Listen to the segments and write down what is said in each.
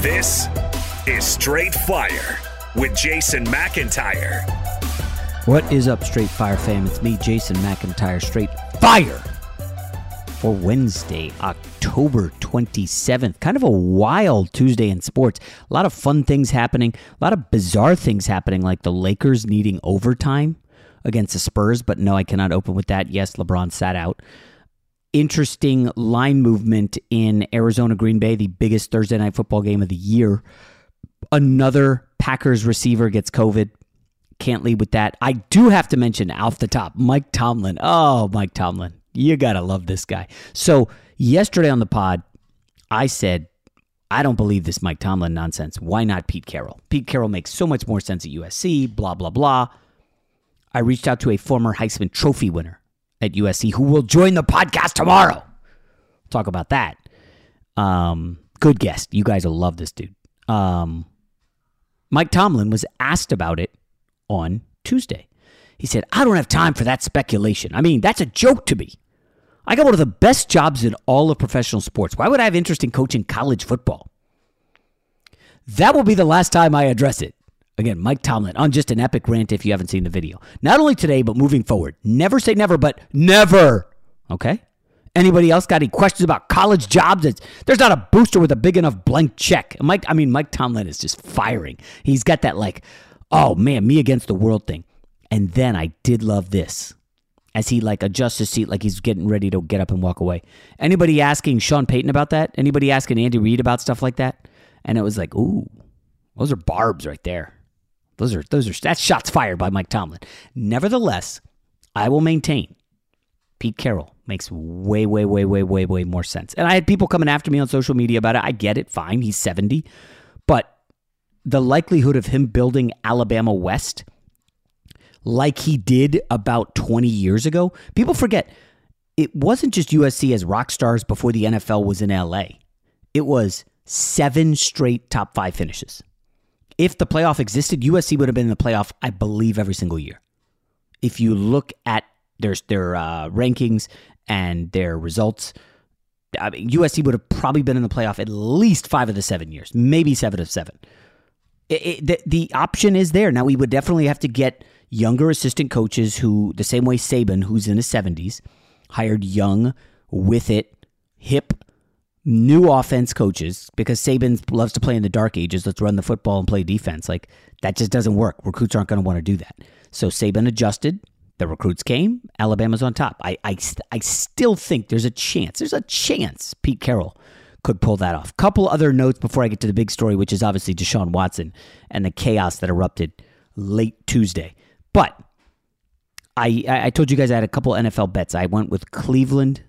This is Straight Fire with Jason McIntyre. What is up, Straight Fire fam? It's me, Jason McIntyre, Straight Fire for Wednesday, October 27th. Kind of a wild Tuesday in sports. A lot of fun things happening, a lot of bizarre things happening, like the Lakers needing overtime against the Spurs, but no, I cannot open with that. Yes, LeBron sat out interesting line movement in Arizona Green Bay, the biggest Thursday night football game of the year. Another Packers receiver gets COVID. Can't lead with that. I do have to mention off the top, Mike Tomlin. Oh, Mike Tomlin. You got to love this guy. So, yesterday on the pod, I said, I don't believe this Mike Tomlin nonsense. Why not Pete Carroll? Pete Carroll makes so much more sense at USC, blah, blah, blah. I reached out to a former Heisman Trophy winner at USC who will join the podcast tomorrow. Talk about that. Um, good guest. You guys will love this dude. Um, Mike Tomlin was asked about it on Tuesday. He said, I don't have time for that speculation. I mean, that's a joke to me. I got one of the best jobs in all of professional sports. Why would I have interest in coaching college football? That will be the last time I address it. Again, Mike Tomlin on just an epic rant if you haven't seen the video. Not only today, but moving forward. Never say never, but never. Okay? Anybody else got any questions about college jobs? It's, there's not a booster with a big enough blank check. Mike, I mean, Mike Tomlin is just firing. He's got that like, oh man, me against the world thing. And then I did love this as he like adjusts his seat like he's getting ready to get up and walk away. Anybody asking Sean Payton about that? Anybody asking Andy Reid about stuff like that? And it was like, ooh, those are barbs right there. Those are those are that's shots fired by Mike Tomlin. Nevertheless, I will maintain Pete Carroll makes way, way, way, way, way, way more sense. And I had people coming after me on social media about it. I get it, fine. He's 70. But the likelihood of him building Alabama West like he did about 20 years ago, people forget it wasn't just USC as rock stars before the NFL was in LA. It was seven straight top five finishes if the playoff existed, USC would have been in the playoff, I believe, every single year. If you look at their their uh, rankings and their results, I mean, USC would have probably been in the playoff at least five of the seven years, maybe seven of seven. It, it, the, the option is there. Now, we would definitely have to get younger assistant coaches who, the same way Saban, who's in his 70s, hired young, with it, hip, new offense coaches because Saban loves to play in the dark ages. Let's run the football and play defense. Like that just doesn't work. Recruits aren't going to want to do that. So Saban adjusted. The recruits came. Alabama's on top. I, I, I still think there's a chance. There's a chance Pete Carroll could pull that off. Couple other notes before I get to the big story, which is obviously Deshaun Watson and the chaos that erupted late Tuesday. But I, I told you guys I had a couple NFL bets. I went with Cleveland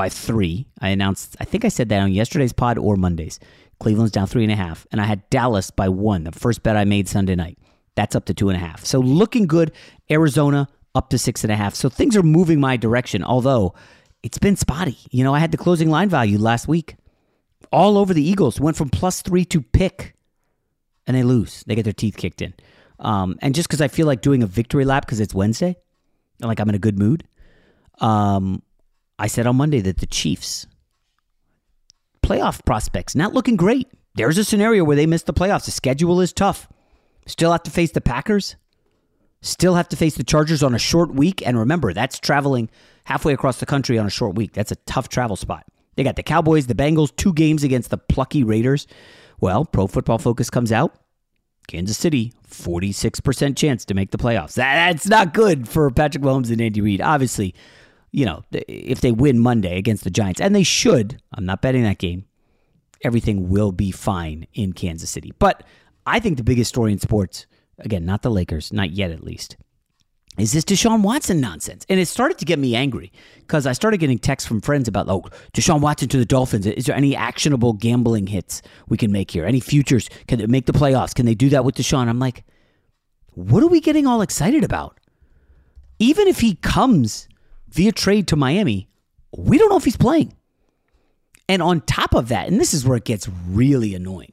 by three. I announced, I think I said that on yesterday's pod or Monday's. Cleveland's down three and a half. And I had Dallas by one, the first bet I made Sunday night. That's up to two and a half. So looking good. Arizona up to six and a half. So things are moving my direction, although it's been spotty. You know, I had the closing line value last week. All over the Eagles went from plus three to pick, and they lose. They get their teeth kicked in. Um, and just because I feel like doing a victory lap because it's Wednesday, and like I'm in a good mood, um, I said on Monday that the Chiefs playoff prospects not looking great. There's a scenario where they miss the playoffs. The schedule is tough. Still have to face the Packers. Still have to face the Chargers on a short week. And remember, that's traveling halfway across the country on a short week. That's a tough travel spot. They got the Cowboys, the Bengals, two games against the plucky Raiders. Well, Pro Football Focus comes out. Kansas City, 46% chance to make the playoffs. That's not good for Patrick Mahomes and Andy Reid. Obviously, you know, if they win Monday against the Giants, and they should, I'm not betting that game, everything will be fine in Kansas City. But I think the biggest story in sports, again, not the Lakers, not yet at least, is this Deshaun Watson nonsense. And it started to get me angry because I started getting texts from friends about, oh, Deshaun Watson to the Dolphins. Is there any actionable gambling hits we can make here? Any futures? Can they make the playoffs? Can they do that with Deshaun? I'm like, what are we getting all excited about? Even if he comes via trade to Miami, we don't know if he's playing. And on top of that, and this is where it gets really annoying.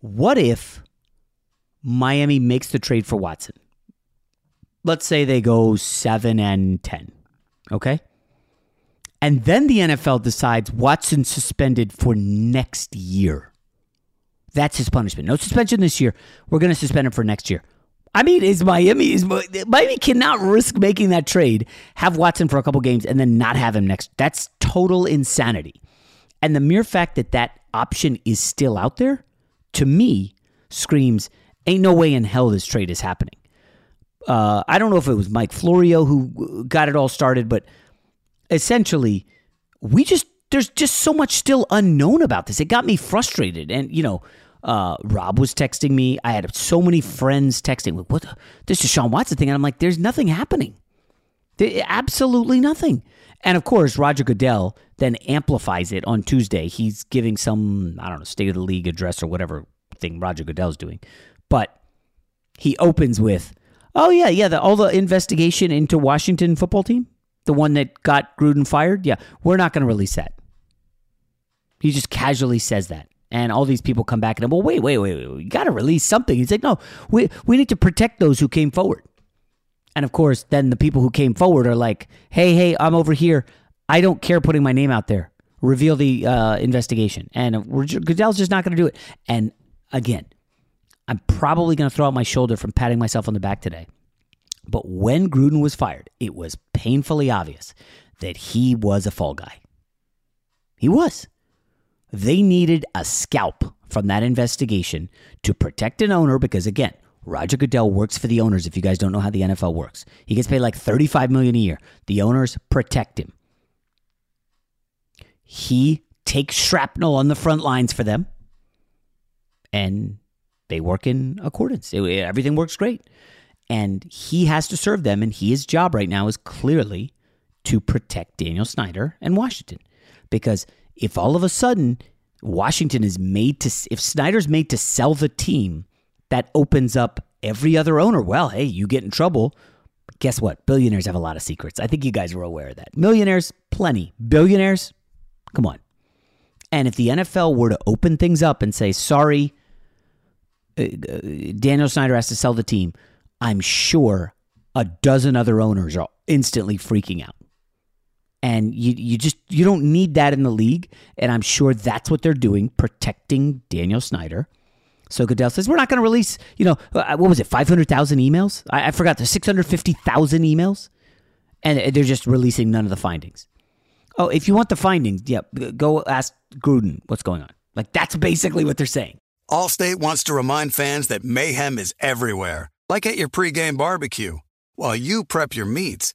What if Miami makes the trade for Watson? let's say they go 7 and 10, okay? And then the NFL decides Watson suspended for next year. That's his punishment. No suspension this year. We're going to suspend him for next year. I mean, is Miami is Miami cannot risk making that trade, have Watson for a couple games, and then not have him next. That's total insanity. And the mere fact that that option is still out there, to me, screams, ain't no way in hell this trade is happening. Uh, I don't know if it was Mike Florio who got it all started, but essentially, we just there's just so much still unknown about this. It got me frustrated, and you know. Uh, Rob was texting me. I had so many friends texting, "What the, this Deshaun Watson thing?" And I'm like, "There's nothing happening. There, absolutely nothing." And of course, Roger Goodell then amplifies it on Tuesday. He's giving some, I don't know, state of the league address or whatever thing Roger Goodell's doing. But he opens with, Oh yeah, yeah. The, all the investigation into Washington football team, the one that got Gruden fired. Yeah, we're not going to release that. He just casually says that, and all these people come back and well, wait, wait, wait, wait. We got to release something. He's like, no, we we need to protect those who came forward. And of course, then the people who came forward are like, hey, hey, I'm over here. I don't care putting my name out there. Reveal the uh, investigation, and Goodell's just not going to do it. And again, I'm probably going to throw out my shoulder from patting myself on the back today. But when Gruden was fired, it was painfully obvious that he was a fall guy. He was. They needed a scalp from that investigation to protect an owner because, again, Roger Goodell works for the owners. If you guys don't know how the NFL works, he gets paid like 35 million a year. The owners protect him. He takes shrapnel on the front lines for them, and they work in accordance. It, everything works great. And he has to serve them, and his job right now is clearly to protect Daniel Snyder and Washington. Because if all of a sudden Washington is made to, if Snyder's made to sell the team, that opens up every other owner. Well, hey, you get in trouble. Guess what? Billionaires have a lot of secrets. I think you guys are aware of that. Millionaires, plenty. Billionaires, come on. And if the NFL were to open things up and say, sorry, uh, Daniel Snyder has to sell the team, I'm sure a dozen other owners are instantly freaking out. And you you just you don't need that in the league, and I'm sure that's what they're doing, protecting Daniel Snyder. So Goodell says we're not going to release. You know uh, what was it? Five hundred thousand emails. I, I forgot. There's six hundred fifty thousand emails, And they're just releasing none of the findings. Oh, if you want the findings, yeah, go ask Gruden what's going on. Like that's basically what they're saying. Allstate wants to remind fans that mayhem is everywhere, like at your pregame barbecue. While you prep your meats,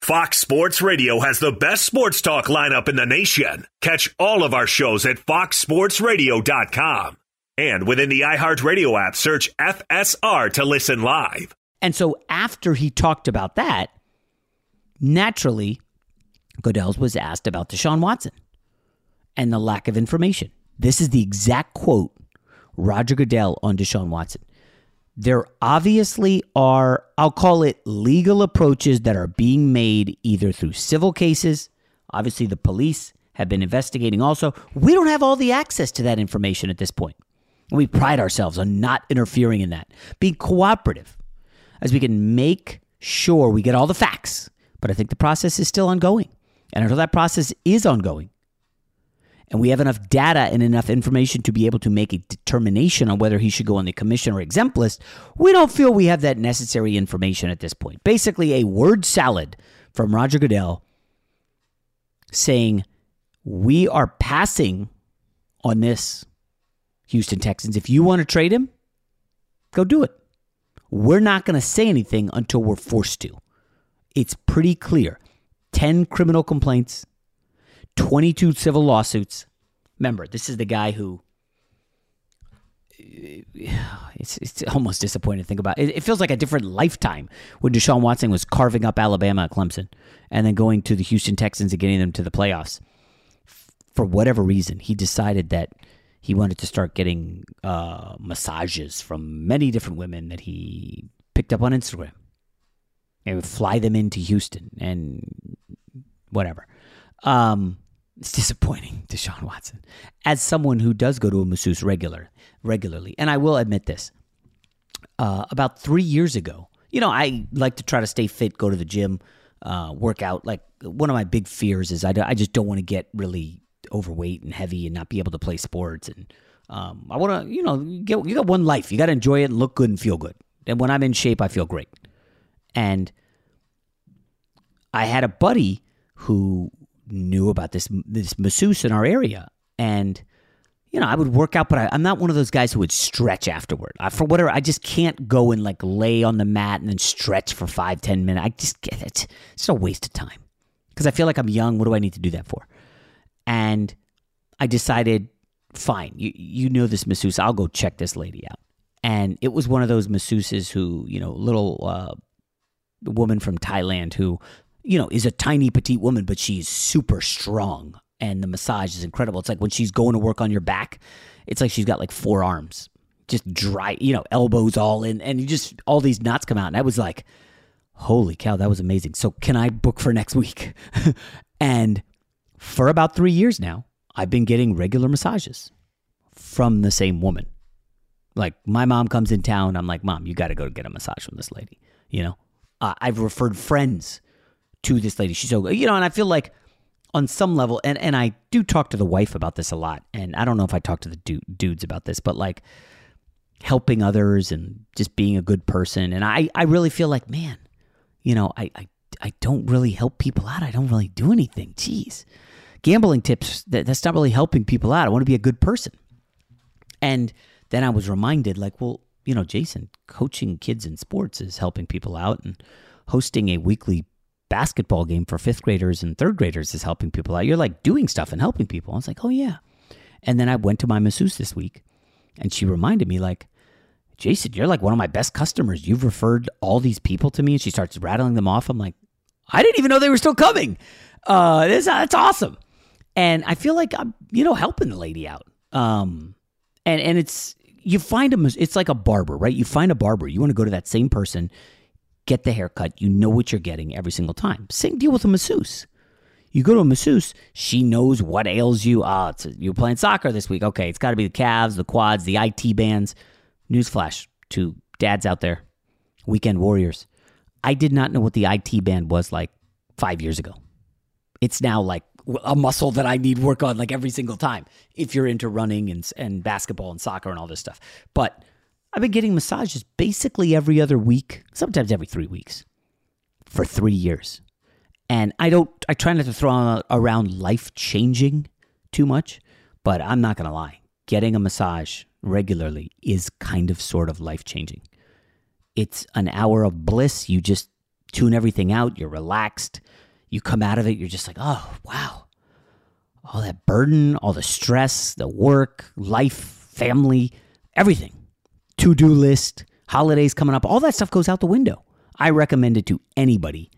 Fox Sports Radio has the best sports talk lineup in the nation. Catch all of our shows at foxsportsradio.com. And within the iHeartRadio app, search FSR to listen live. And so after he talked about that, naturally, Goodell's was asked about Deshaun Watson and the lack of information. This is the exact quote Roger Goodell on Deshaun Watson there obviously are, I'll call it legal approaches that are being made either through civil cases. Obviously, the police have been investigating also. We don't have all the access to that information at this point. We pride ourselves on not interfering in that, being cooperative as we can make sure we get all the facts. But I think the process is still ongoing. And until that process is ongoing, and we have enough data and enough information to be able to make a determination on whether he should go on the commission or exempt list, we don't feel we have that necessary information at this point. Basically, a word salad from Roger Goodell saying we are passing on this, Houston Texans. If you want to trade him, go do it. We're not going to say anything until we're forced to. It's pretty clear 10 criminal complaints, 22 civil lawsuits. Remember, this is the guy who. It's, it's almost disappointing to think about. It, it feels like a different lifetime when Deshaun Watson was carving up Alabama at Clemson and then going to the Houston Texans and getting them to the playoffs. For whatever reason, he decided that he wanted to start getting uh, massages from many different women that he picked up on Instagram and fly them into Houston and whatever. Um, it's disappointing, Deshaun Watson, as someone who does go to a masseuse regular, regularly. And I will admit this: uh, about three years ago, you know, I like to try to stay fit, go to the gym, uh, work out. Like one of my big fears is I, I just don't want to get really overweight and heavy and not be able to play sports. And um, I want to, you know, you, get, you got one life. You got to enjoy it and look good and feel good. And when I'm in shape, I feel great. And I had a buddy who knew about this this masseuse in our area, and you know, I would work out, but I, am not one of those guys who would stretch afterward. I, for whatever, I just can't go and like lay on the mat and then stretch for five, ten minutes. I just get it. It's a waste of time because I feel like I'm young. What do I need to do that for? And I decided, fine, you, you know this masseuse. I'll go check this lady out. And it was one of those masseuses who, you know, little uh, woman from Thailand who, you know, is a tiny petite woman, but she's super strong. And the massage is incredible. It's like when she's going to work on your back, it's like she's got like four arms, just dry, you know, elbows all in, and you just all these knots come out. And I was like, holy cow, that was amazing. So can I book for next week? and for about three years now, I've been getting regular massages from the same woman. Like my mom comes in town, I'm like, Mom, you got to go get a massage from this lady. You know, uh, I've referred friends to this lady. She's so you know, and I feel like on some level, and and I do talk to the wife about this a lot, and I don't know if I talk to the du- dudes about this, but like helping others and just being a good person, and I I really feel like, man, you know, I I I don't really help people out. I don't really do anything. Jeez gambling tips that, that's not really helping people out. I want to be a good person. And then I was reminded, like, well, you know, Jason, coaching kids in sports is helping people out, and hosting a weekly basketball game for fifth graders and third graders is helping people out. You're like doing stuff and helping people. I was like, oh, yeah. And then I went to my masseuse this week, and she reminded me, like, Jason, you're like one of my best customers. You've referred all these people to me. And she starts rattling them off. I'm like, I didn't even know they were still coming. Uh, that's awesome and I feel like I'm, you know, helping the lady out. Um, and and it's you find them. It's like a barber, right? You find a barber. You want to go to that same person, get the haircut. You know what you're getting every single time. Same deal with a masseuse. You go to a masseuse, she knows what ails you. Ah, oh, you're playing soccer this week. Okay, it's got to be the calves, the quads, the IT bands. Newsflash to dads out there, weekend warriors. I did not know what the IT band was like five years ago. It's now like a muscle that I need work on like every single time if you're into running and, and basketball and soccer and all this stuff. But I've been getting massages basically every other week, sometimes every three weeks for three years. And I don't, I try not to throw around life changing too much, but I'm not going to lie. Getting a massage regularly is kind of sort of life changing. It's an hour of bliss. You just tune everything out. You're relaxed you come out of it, you're just like, oh, wow. All that burden, all the stress, the work, life, family, everything. To do list, holidays coming up, all that stuff goes out the window. I recommend it to anybody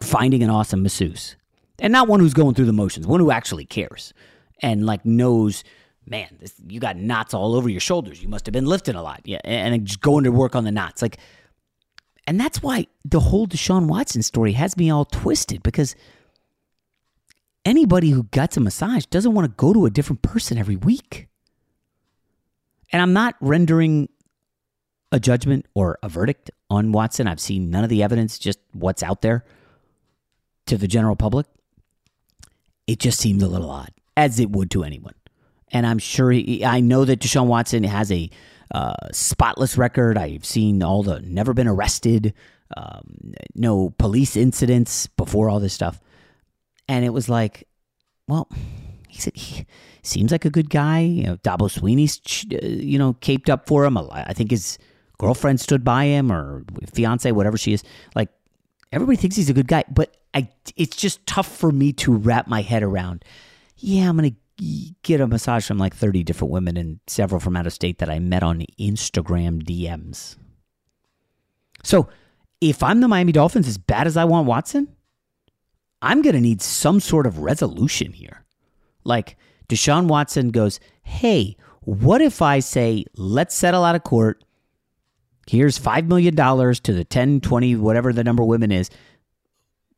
finding an awesome masseuse. And not one who's going through the motions, one who actually cares and like knows, man, this, you got knots all over your shoulders. You must have been lifting a lot. Yeah. And, just going to work on the knots. Like, and that's why the whole Deshaun Watson story has me all twisted because anybody who gets a massage doesn't want to go to a different person every week. And I'm not rendering a judgment or a verdict on Watson. I've seen none of the evidence, just what's out there to the general public. It just seems a little odd, as it would to anyone. And I'm sure he, I know that Deshaun Watson has a uh, spotless record. I've seen all the never been arrested, um, no police incidents before all this stuff. And it was like, well, he said he seems like a good guy. You know, Dabo Swinney's uh, you know caped up for him. I think his girlfriend stood by him or fiance, whatever she is. Like everybody thinks he's a good guy, but I it's just tough for me to wrap my head around. Yeah, I'm gonna get a massage from like 30 different women and several from out of state that I met on Instagram DMs. So if I'm the Miami Dolphins, as bad as I want Watson, I'm going to need some sort of resolution here. Like Deshaun Watson goes, Hey, what if I say, let's settle out of court? Here's $5 million to the 10, 20, whatever the number of women is.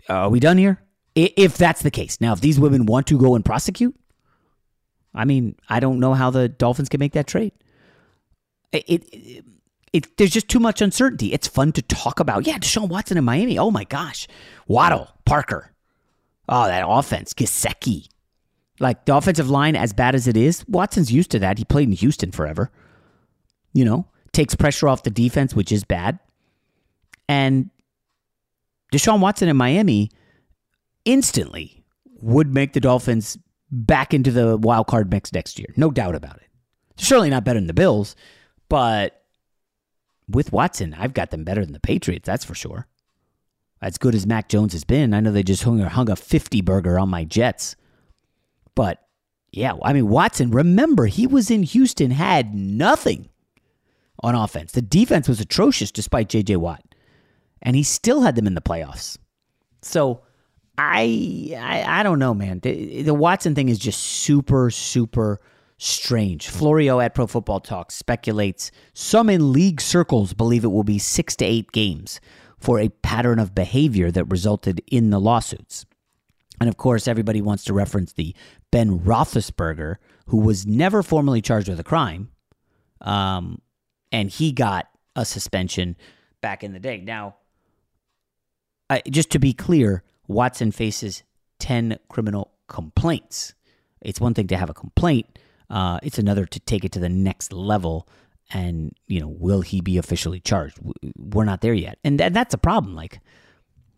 Are we done here? If that's the case. Now, if these women want to go and prosecute, I mean, I don't know how the Dolphins can make that trade. It, it, it, there's just too much uncertainty. It's fun to talk about. Yeah, Deshaun Watson in Miami. Oh my gosh, Waddle, Parker. Oh, that offense, Gesicki. Like the offensive line, as bad as it is, Watson's used to that. He played in Houston forever. You know, takes pressure off the defense, which is bad. And Deshaun Watson in Miami instantly would make the Dolphins back into the wild card mix next year. No doubt about it. Surely not better than the Bills, but with Watson, I've got them better than the Patriots, that's for sure. As good as Mac Jones has been, I know they just hung, hung a 50 burger on my Jets. But yeah, I mean, Watson, remember, he was in Houston, had nothing on offense. The defense was atrocious despite JJ Watt, and he still had them in the playoffs. So I, I, I don't know, man. The, the Watson thing is just super, super strange. Florio at Pro Football Talk speculates some in league circles believe it will be six to eight games for a pattern of behavior that resulted in the lawsuits. And of course, everybody wants to reference the Ben Roethlisberger, who was never formally charged with a crime, um, and he got a suspension back in the day. Now, just to be clear, Watson faces 10 criminal complaints. It's one thing to have a complaint, uh, it's another to take it to the next level. And, you know, will he be officially charged? We're not there yet. And th- that's a problem. Like,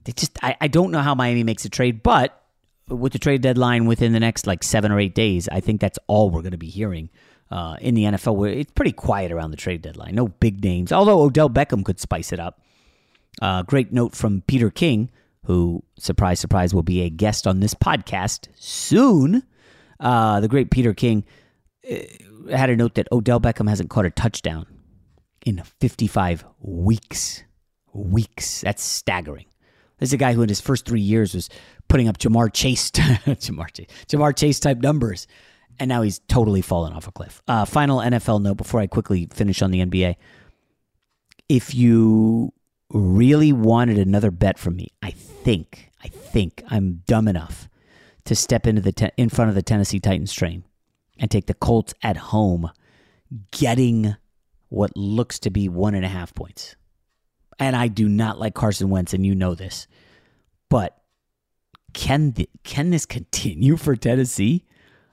they just, I, I don't know how Miami makes a trade, but with the trade deadline within the next like seven or eight days, I think that's all we're going to be hearing uh, in the NFL. Where it's pretty quiet around the trade deadline. No big names, although Odell Beckham could spice it up. Uh, great note from Peter King who, surprise, surprise, will be a guest on this podcast soon. Uh, the great Peter King uh, had a note that Odell Beckham hasn't caught a touchdown in 55 weeks. Weeks. That's staggering. This is a guy who, in his first three years, was putting up Ja'Marr Chase, Ja'Marr Chase, Ja'Marr Chase type numbers, and now he's totally fallen off a cliff. Uh, final NFL note before I quickly finish on the NBA. If you really wanted another bet from me, I think, I think I'm dumb enough to step into the te- in front of the Tennessee Titans train and take the Colts at home, getting what looks to be one and a half points. And I do not like Carson Wentz, and you know this, but can the, can this continue for Tennessee?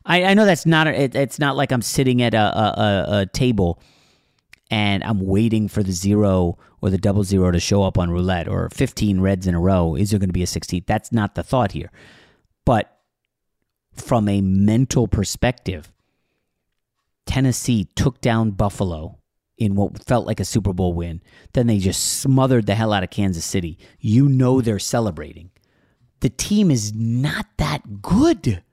I, I know that's not a, it, it's not like I'm sitting at a, a, a table and I'm waiting for the zero or the double zero to show up on roulette or 15 reds in a row. Is there going to be a 16th? That's not the thought here. But from a mental perspective, Tennessee took down Buffalo in what felt like a Super Bowl win. Then they just smothered the hell out of Kansas City. You know they're celebrating. The team is not that good.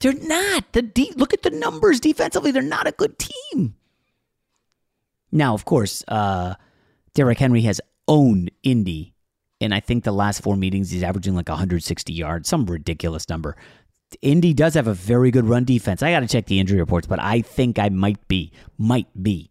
They're not. The de- look at the numbers defensively. They're not a good team. Now, of course, uh, Derrick Henry has owned Indy. And I think the last four meetings, he's averaging like 160 yards, some ridiculous number. Indy does have a very good run defense. I got to check the injury reports, but I think I might be, might be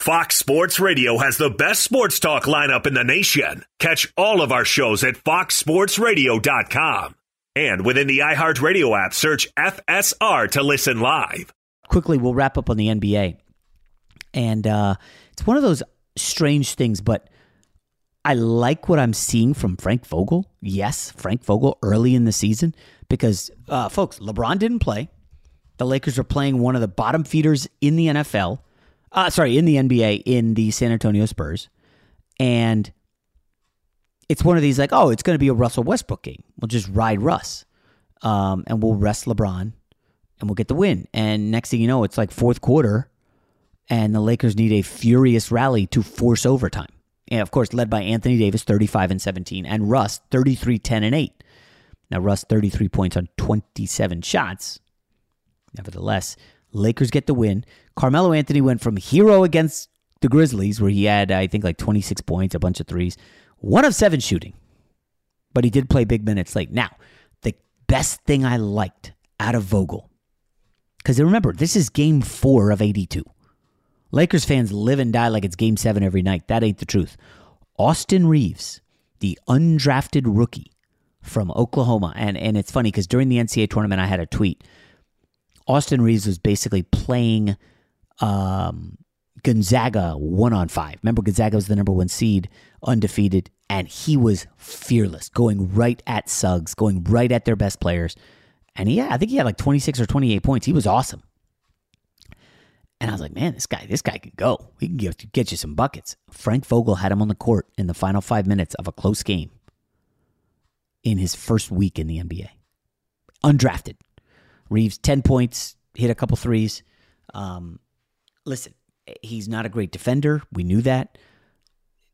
Fox Sports Radio has the best sports talk lineup in the nation. Catch all of our shows at foxsportsradio.com. And within the iHeartRadio app, search FSR to listen live. Quickly, we'll wrap up on the NBA. And uh, it's one of those strange things, but I like what I'm seeing from Frank Vogel. Yes, Frank Vogel early in the season because, uh, folks, LeBron didn't play. The Lakers are playing one of the bottom feeders in the NFL uh, sorry, in the NBA, in the San Antonio Spurs. And it's one of these like, oh, it's going to be a Russell Westbrook game. We'll just ride Russ. Um, and we'll rest LeBron and we'll get the win. And next thing you know, it's like fourth quarter and the Lakers need a furious rally to force overtime. And of course, led by Anthony Davis, 35 and 17, and Russ, 33, 10 and 8. Now, Russ, 33 points on 27 shots. Nevertheless, Lakers get the win. Carmelo Anthony went from hero against the Grizzlies, where he had, I think, like 26 points, a bunch of threes, one of seven shooting. But he did play big minutes late. Now, the best thing I liked out of Vogel, because remember, this is game four of 82. Lakers fans live and die like it's game seven every night. That ain't the truth. Austin Reaves, the undrafted rookie from Oklahoma, and, and it's funny because during the NCAA tournament, I had a tweet Austin Reaves was basically playing um, Gonzaga one on five. Remember, Gonzaga was the number one seed, undefeated, and he was fearless, going right at Suggs, going right at their best players. And yeah, I think he had like 26 or 28 points. He was awesome. And I was like, man, this guy, this guy can go. He can get, get you some buckets. Frank Vogel had him on the court in the final five minutes of a close game. in his first week in the NBA. Undrafted. Reaves, 10 points, hit a couple threes. Um, listen, he's not a great defender. We knew that.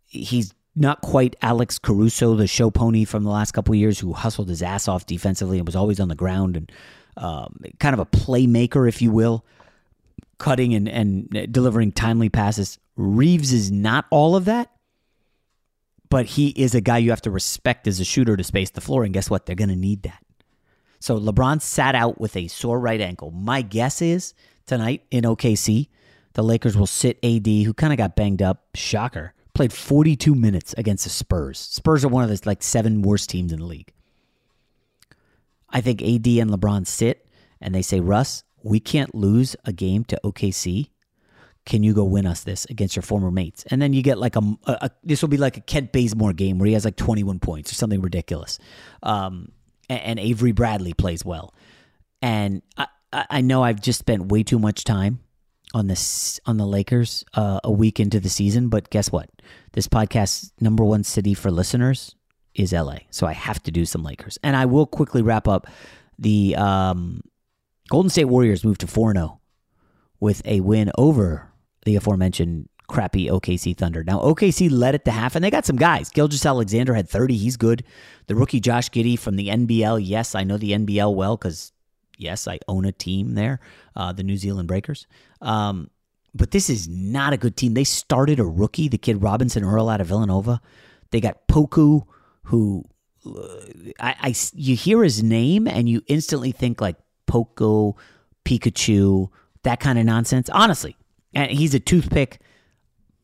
He's not quite Alex Caruso, the show pony from the last couple years, who hustled his ass off defensively and was always on the ground and um, kind of a playmaker, if you will, cutting and, and delivering timely passes. Reaves is not all of that, but he is a guy you have to respect as a shooter to space the floor. And guess what? They're going to need that. So LeBron sat out with a sore right ankle. My guess is tonight in OKC, the Lakers will sit AD, who kind of got banged up. Shocker played 42 minutes against the Spurs. Spurs are one of the like seven worst teams in the league. I think AD and LeBron sit and they say, Russ, we can't lose a game to OKC. Can you go win us this against your former mates? And then you get like a, a, a this will be like a Kent Bazemore game where he has like 21 points or something ridiculous. Um, and, and Avery Bradley plays well. And I, I know I've just spent way too much time on this on the Lakers uh, a week into the season, but guess what? This podcast's number one city for listeners is LA, so I have to do some Lakers, and I will quickly wrap up. The um, Golden State Warriors moved to four zero oh with a win over the aforementioned crappy OKC Thunder. Now OKC led it to half, and they got some guys. Gilgeous-Alexander had thirty; he's good. The rookie Josh Giddey from the NBL. Yes, I know the NBL well because yes, I own a team there, uh, the New Zealand Breakers. Um, but this is not a good team. They started a rookie, the kid Robinson Earl out of Villanova. They got Poku, who uh, I, I you hear his name and you instantly think like Poco, Pikachu, that kind of nonsense. Honestly, and he's a toothpick,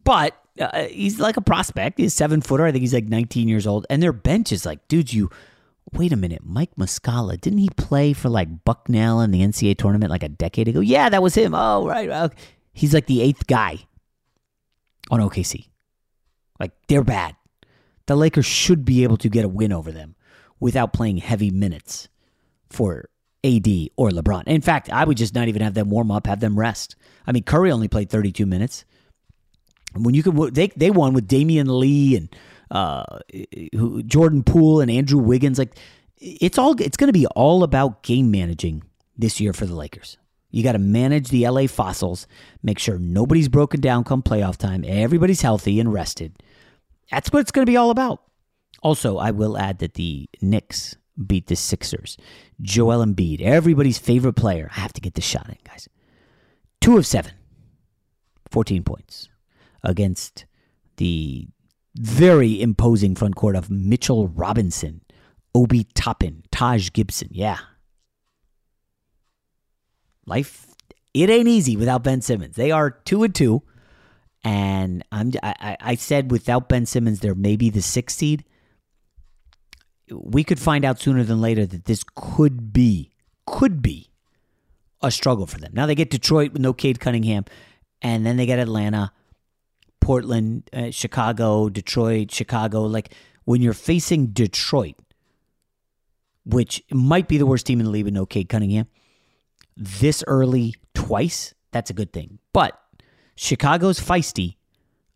but uh, he's like a prospect. He's seven footer. I think he's like 19 years old, and their bench is like, dude, you wait a minute, Mike Muscala, didn't he play for like Bucknell in the NCAA tournament like a decade ago? Yeah, that was him. Oh, right. He's like the eighth guy on OKC. Like, they're bad. The Lakers should be able to get a win over them without playing heavy minutes for AD or LeBron. In fact, I would just not even have them warm up, have them rest. I mean, Curry only played 32 minutes. When you could, they they won with Damion Lee and uh, Jordan Poole and Andrew Wiggins. Like it's all it's going to be all about game managing this year for the Lakers. You got to manage the LA fossils, make sure nobody's broken down come playoff time, everybody's healthy and rested. That's what it's going to be all about. Also, I will add that the Knicks beat the Sixers. Joel Embiid, everybody's favorite player. I have to get the shot in, guys. Two of seven, 14 points against the very imposing front court of Mitchell Robinson, Obi Toppin, Taj Gibson. Yeah. Life, it ain't easy without Ben Simmons. They are two and two. And I'm, I, I said without Ben Simmons, they're maybe the sixth seed. We could find out sooner than later that this could be, could be a struggle for them. Now they get Detroit with no Cade Cunningham, and then they get Atlanta Portland, uh, Chicago, Detroit, Chicago. Like when you're facing Detroit, which might be the worst team in the league with no Cade Cunningham, this early twice, that's a good thing. But Chicago's feisty.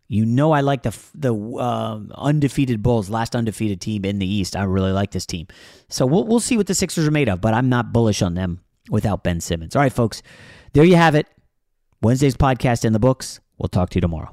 You know, I like the the uh, undefeated Bulls, last undefeated team in the East. I really like this team, so we'll we'll see what the Sixers are made of. But I'm not bullish on them without Ben Simmons. All right, folks, there you have it. Wednesday's podcast in the books. We'll talk to you tomorrow.